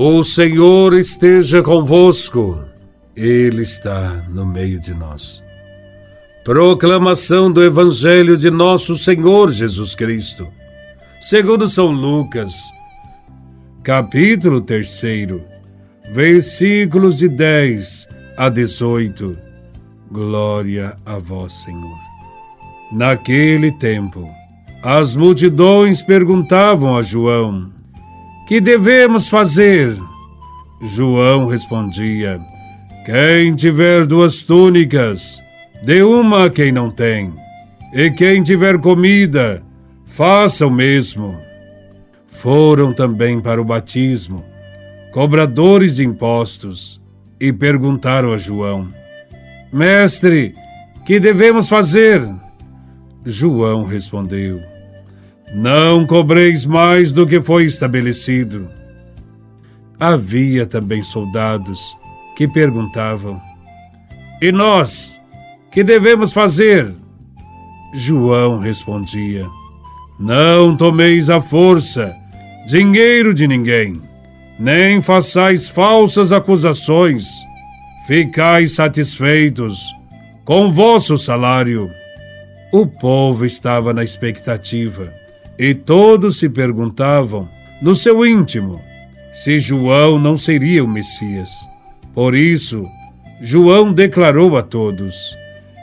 O Senhor esteja convosco, Ele está no meio de nós. Proclamação do Evangelho de Nosso Senhor Jesus Cristo, segundo São Lucas, capítulo 3, versículos de 10 a 18. Glória a Vós, Senhor. Naquele tempo, as multidões perguntavam a João que devemos fazer? João respondia: Quem tiver duas túnicas, dê uma a quem não tem. E quem tiver comida, faça o mesmo. Foram também para o batismo cobradores de impostos e perguntaram a João: Mestre, que devemos fazer? João respondeu: não cobreis mais do que foi estabelecido. Havia também soldados que perguntavam: E nós, que devemos fazer? João respondia: Não tomeis à força dinheiro de ninguém, nem façais falsas acusações. Ficais satisfeitos com vosso salário. O povo estava na expectativa e todos se perguntavam, no seu íntimo, se João não seria o Messias. Por isso, João declarou a todos: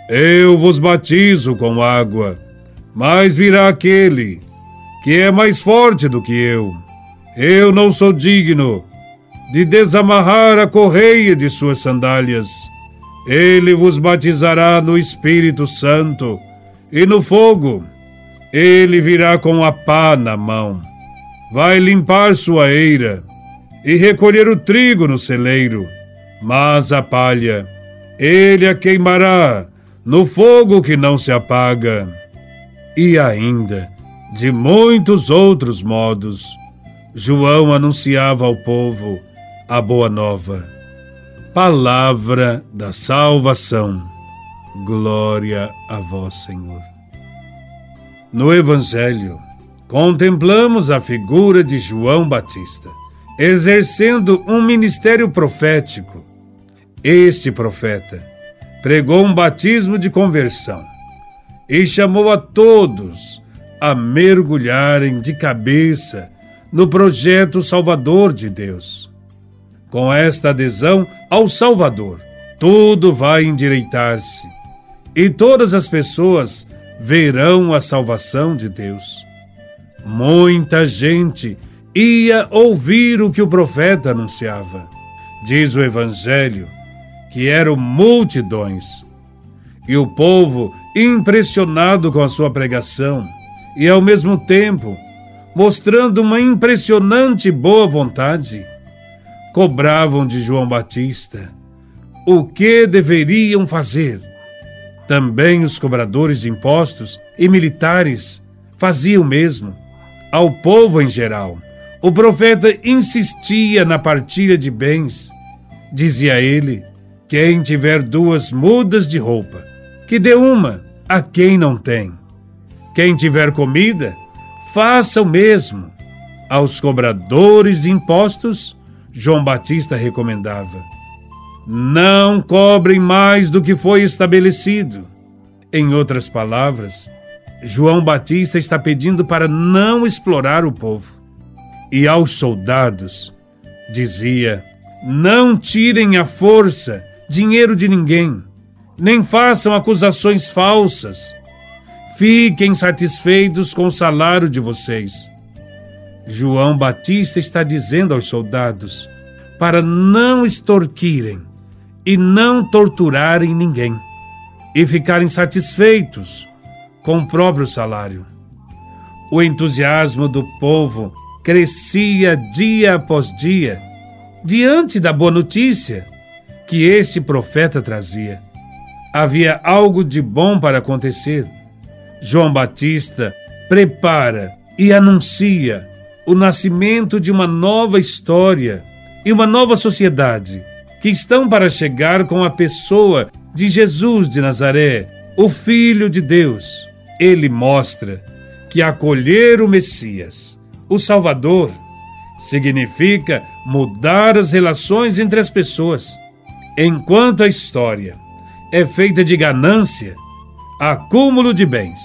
Eu vos batizo com água, mas virá aquele que é mais forte do que eu. Eu não sou digno de desamarrar a correia de suas sandálias. Ele vos batizará no Espírito Santo e no fogo. Ele virá com a pá na mão, vai limpar sua eira e recolher o trigo no celeiro, mas a palha ele a queimará no fogo que não se apaga. E ainda, de muitos outros modos, João anunciava ao povo a boa nova. Palavra da salvação. Glória a vós, Senhor. No Evangelho, contemplamos a figura de João Batista, exercendo um ministério profético. Este profeta pregou um batismo de conversão e chamou a todos a mergulharem de cabeça no projeto salvador de Deus. Com esta adesão ao Salvador, tudo vai endireitar-se e todas as pessoas verão a salvação de Deus. Muita gente ia ouvir o que o profeta anunciava. Diz o Evangelho que eram multidões. E o povo, impressionado com a sua pregação, e ao mesmo tempo mostrando uma impressionante boa vontade, cobravam de João Batista o que deveriam fazer também os cobradores de impostos e militares faziam o mesmo. Ao povo em geral, o profeta insistia na partilha de bens. Dizia ele: quem tiver duas mudas de roupa, que dê uma a quem não tem. Quem tiver comida, faça o mesmo. Aos cobradores de impostos, João Batista recomendava: não cobrem mais do que foi estabelecido. Em outras palavras, João Batista está pedindo para não explorar o povo. E aos soldados, dizia: Não tirem à força dinheiro de ninguém, nem façam acusações falsas. Fiquem satisfeitos com o salário de vocês. João Batista está dizendo aos soldados para não extorquirem e não torturarem ninguém, e ficarem satisfeitos com o próprio salário. O entusiasmo do povo crescia dia após dia diante da boa notícia que este profeta trazia. Havia algo de bom para acontecer. João Batista prepara e anuncia o nascimento de uma nova história e uma nova sociedade que estão para chegar com a pessoa de Jesus de Nazaré, o Filho de Deus. Ele mostra que acolher o Messias, o Salvador, significa mudar as relações entre as pessoas. Enquanto a história é feita de ganância, acúmulo de bens,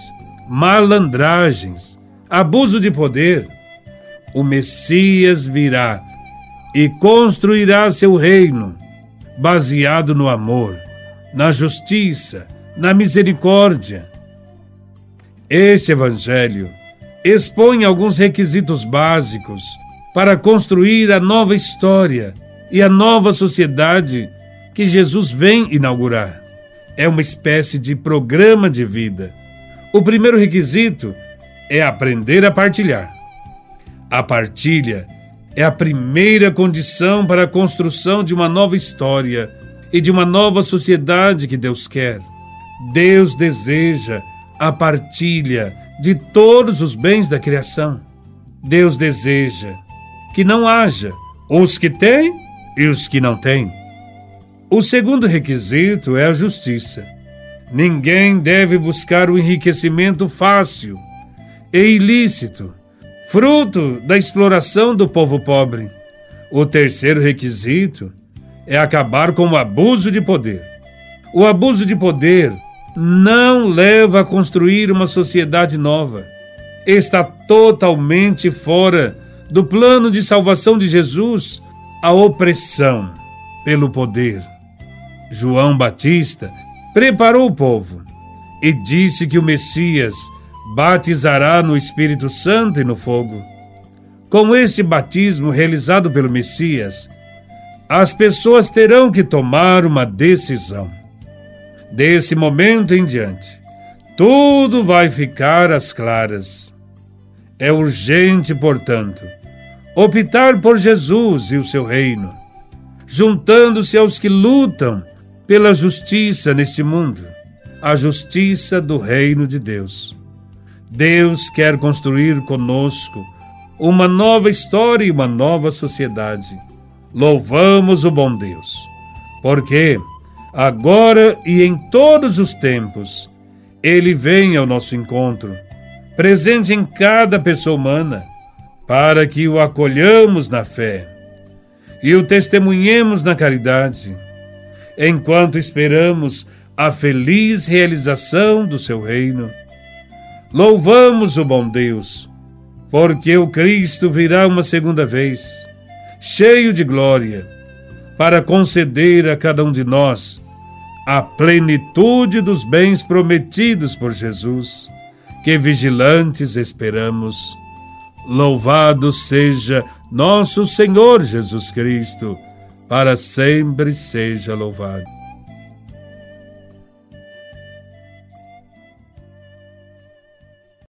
malandragens, abuso de poder, o Messias virá e construirá seu reino baseado no amor, na justiça, na misericórdia. Esse evangelho expõe alguns requisitos básicos para construir a nova história e a nova sociedade que Jesus vem inaugurar. É uma espécie de programa de vida. O primeiro requisito é aprender a partilhar. A partilha é a primeira condição para a construção de uma nova história e de uma nova sociedade que Deus quer. Deus deseja a partilha de todos os bens da criação. Deus deseja que não haja os que têm e os que não têm. O segundo requisito é a justiça. Ninguém deve buscar o enriquecimento fácil e ilícito, fruto da exploração do povo pobre. O terceiro requisito é acabar com o abuso de poder. O abuso de poder não leva a construir uma sociedade nova. Está totalmente fora do plano de salvação de Jesus a opressão pelo poder. João Batista preparou o povo e disse que o Messias batizará no Espírito Santo e no fogo. Com este batismo realizado pelo Messias, as pessoas terão que tomar uma decisão. Desse momento em diante, tudo vai ficar às claras. É urgente, portanto, optar por Jesus e o seu reino, juntando-se aos que lutam pela justiça neste mundo, a justiça do reino de Deus. Deus quer construir conosco uma nova história e uma nova sociedade. Louvamos o bom Deus, porque agora e em todos os tempos, Ele vem ao nosso encontro, presente em cada pessoa humana, para que o acolhamos na fé e o testemunhemos na caridade enquanto esperamos a feliz realização do seu reino. Louvamos o bom Deus, porque o Cristo virá uma segunda vez, cheio de glória, para conceder a cada um de nós a plenitude dos bens prometidos por Jesus, que vigilantes esperamos. Louvado seja nosso Senhor Jesus Cristo para sempre seja louvado.